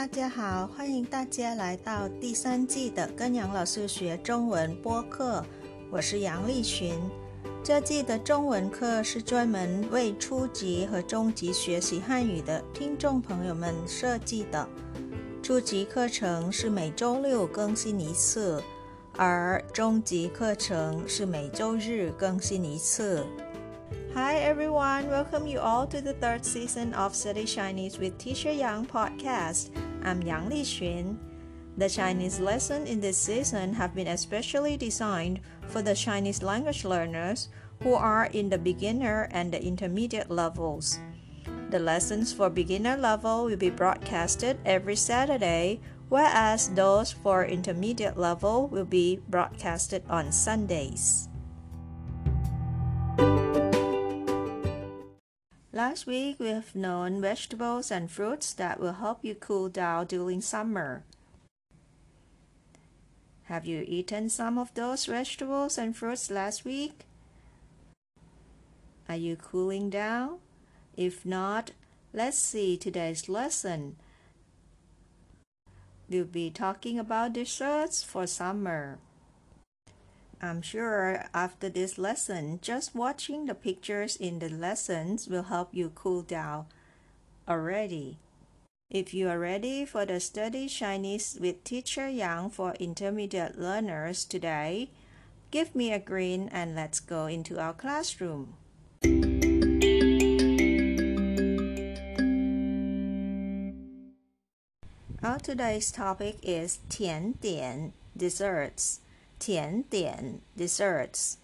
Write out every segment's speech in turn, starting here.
大家好，欢迎大家来到第三季的跟杨老师学中文播客。我是杨丽群。这季的中文课是专门为初级和中级学习汉语的听众朋友们设计的。初级课程是每周六更新一次，而中级课程是每周日更新一次。Hi everyone, welcome you all to the third season of Study Chinese with Teacher Yang podcast. I'm Yang Li Liqun. The Chinese lessons in this season have been especially designed for the Chinese language learners who are in the beginner and the intermediate levels. The lessons for beginner level will be broadcasted every Saturday, whereas those for intermediate level will be broadcasted on Sundays. Last week, we have known vegetables and fruits that will help you cool down during summer. Have you eaten some of those vegetables and fruits last week? Are you cooling down? If not, let's see today's lesson. We'll be talking about desserts for summer. I'm sure after this lesson, just watching the pictures in the lessons will help you cool down already. If you are ready for the Study Chinese with Teacher Yang for intermediate learners today, give me a green and let's go into our classroom. Our today's topic is 甜点 desserts 甜点 desserts.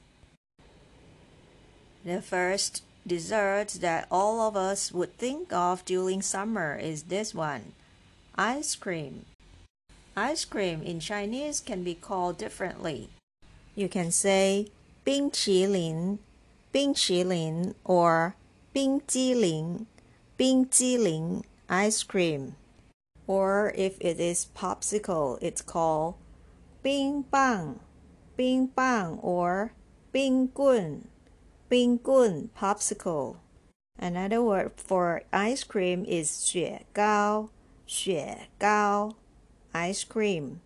The first dessert that all of us would think of during summer is this one ice cream. Ice cream in Chinese can be called differently. You can say 冰淇淋,冰淇淋 or 冰激凌,冰激凌 ice cream. Or if it is popsicle, it's called 冰棒 冰棒 or 冰棍冰棍 popsicle. Another word for ice cream is 雪糕雪糕 ice cream.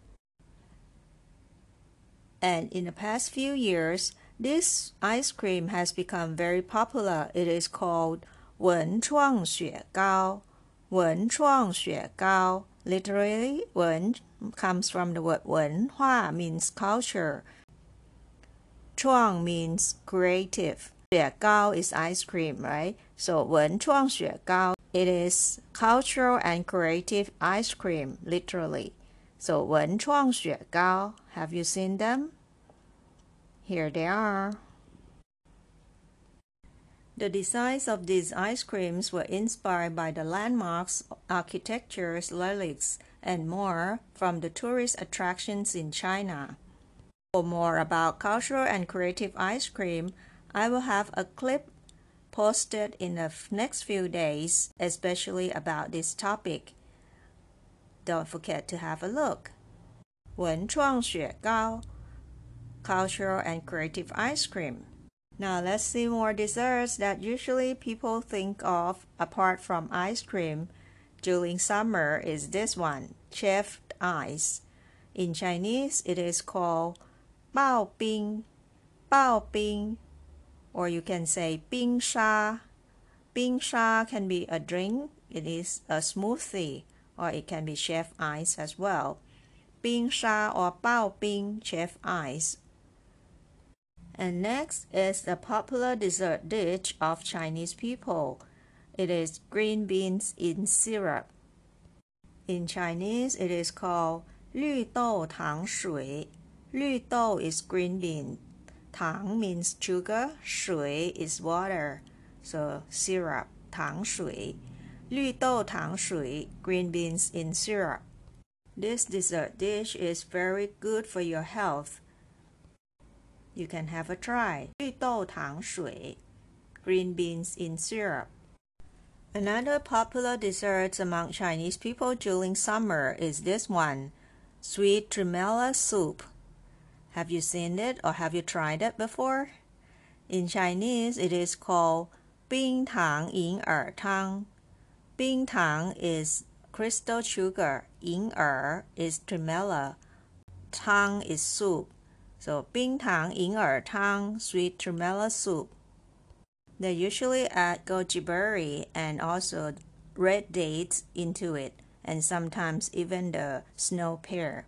And in the past few years, this ice cream has become very popular. It is called 文创雪糕文创雪糕 Literally, 文 comes from the word 文化 means culture. 创 means creative. 雪糕 is ice cream, right? So 文创雪糕 it is cultural and creative ice cream, literally. So 文创雪糕 have you seen them? Here they are. The designs of these ice creams were inspired by the landmarks, architectures, relics, and more from the tourist attractions in China. For more about cultural and creative ice cream, I will have a clip posted in the next few days, especially about this topic. Don't forget to have a look. 文创雪糕 Cultural and creative ice cream. Now let's see more desserts that usually people think of apart from ice cream during summer is this one, shaved ice. In Chinese, it is called bao bing, bao bing, or you can say bing sha. Bing sha can be a drink, it is a smoothie, or it can be shave ice as well. Bing sha or bao bing chef ice. And next is the popular dessert dish of Chinese people. It is green beans in syrup. In Chinese, it is called 绿豆糖水绿豆 is green bean. 糖 means sugar, 水 is water. So syrup, 糖水.绿豆糖水 green beans in syrup. This dessert dish is very good for your health you can have a try. 绿豆糖水 green beans in syrup. Another popular dessert among Chinese people during summer is this one, sweet tremella soup. Have you seen it or have you tried it before? In Chinese, it is called Bing Tang Yin Er Tang. Bing Tang is crystal sugar, Yin Er is tremella, Tang is soup. So Bing Tang Yin Er Tang, sweet tremella soup. They usually add goji berry and also red dates into it, and sometimes even the snow pear.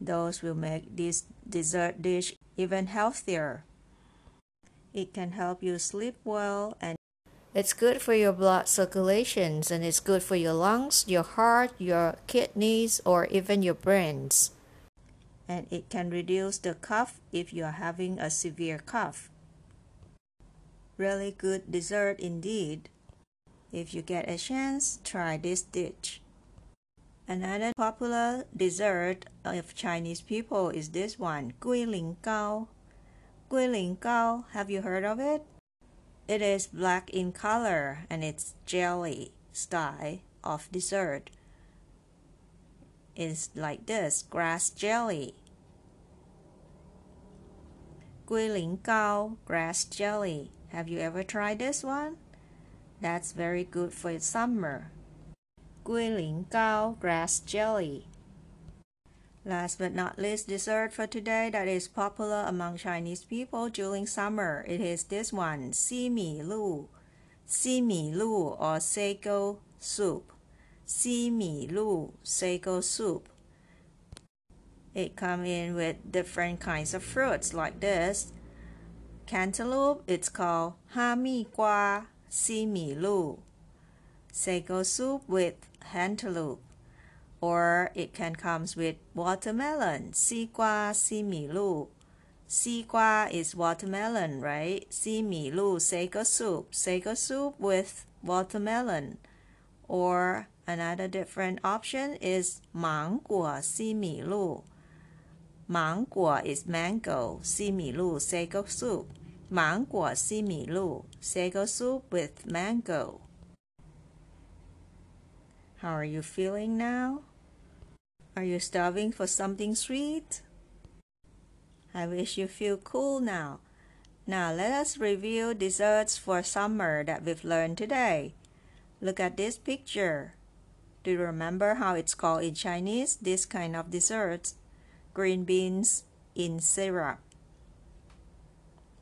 Those will make this dessert dish even healthier. It can help you sleep well and it's good for your blood circulations and it's good for your lungs, your heart, your kidneys, or even your brains. And it can reduce the cough if you are having a severe cough. Really good dessert indeed. If you get a chance, try this dish. Another popular dessert of Chinese people is this one, Gui Ling Gao. Gui Ling Gao, have you heard of it? It is black in color and it's jelly style of dessert. It's like this grass jelly. Gui Ling Gao grass jelly. Have you ever tried this one? That's very good for summer. Gui Ling Gao grass jelly. Last but not least dessert for today that is popular among Chinese people during summer. It is this one, Ximi Lu. Ximi Lu or sago soup. Ximi Lu sago soup. It comes in with different kinds of fruits like this. Cantaloupe, it's called Ha Mi Gua Ximi Lu Sago soup with cantaloupe or it can comes with watermelon, 西瓜,西米露.西瓜 is watermelon, right? 西米露 sago soup, sago soup with watermelon. Or another different option is 芒果西米露.芒果 is mango, 西米露 sago soup. 芒果西米露 sago soup with mango. How are you feeling now? Are you starving for something sweet? I wish you feel cool now. Now let us review desserts for summer that we've learned today. Look at this picture. Do you remember how it's called in Chinese, this kind of desserts? Green beans in syrup.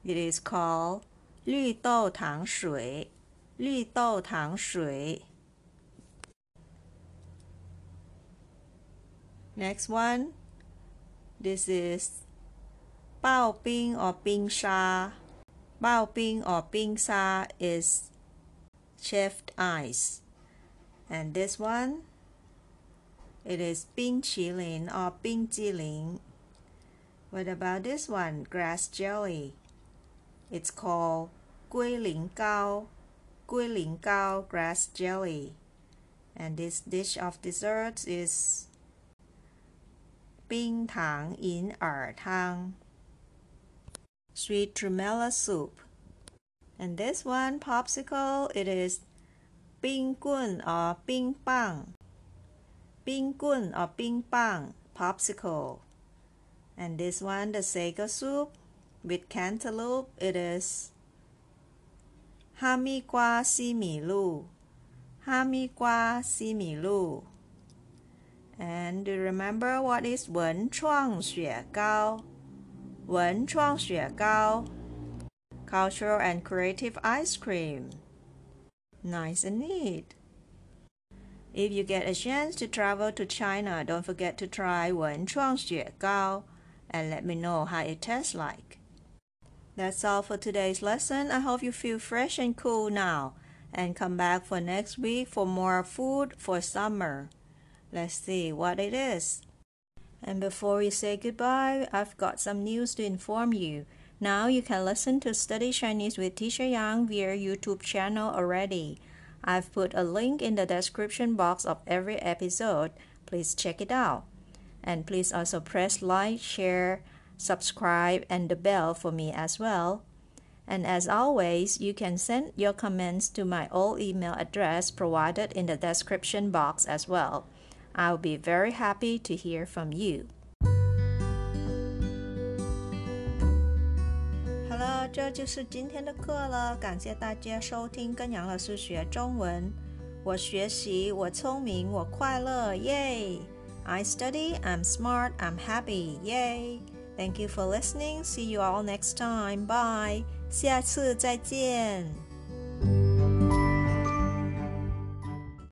It is called 绿豆糖水,绿豆糖水. Next one. This is bao bing or bing sha. Bao bing or bing sha is shaved ice. And this one, it is bing qilin or bing jilin. What about this one? Grass jelly. It's called gui ling gao. Gui ling gao grass jelly. And this dish of desserts is 冰糖银耳汤 sweet tremella soup. And this one popsicle it is 冰棍 or 冰棒冰棍 or 冰棒 popsicle. And this one the sago soup with cantaloupe it is 哈密瓜西米露哈密瓜西米露 and do you remember what is 文创雪糕？文创雪糕 cultural and creative ice cream. Nice and neat. If you get a chance to travel to China, don't forget to try 文创雪糕 and let me know how it tastes like. That's all for today's lesson. I hope you feel fresh and cool now and come back for next week for more food for summer. Let's see what it is. And before we say goodbye, I've got some news to inform you. Now you can listen to Study Chinese with Teacher Yang via YouTube channel already. I've put a link in the description box of every episode. Please check it out. And please also press like, share, subscribe, and the bell for me as well. And as always, you can send your comments to my old email address provided in the description box as well. I'll be very happy to hear from you. 好了，这就是今天的课了。感谢大家收听跟杨老师学中文。 我学习，我聪明，我快乐，Yay! I study, I'm smart, I'm happy, Yay! Thank you for listening. See you all next time. Bye. 下次再见。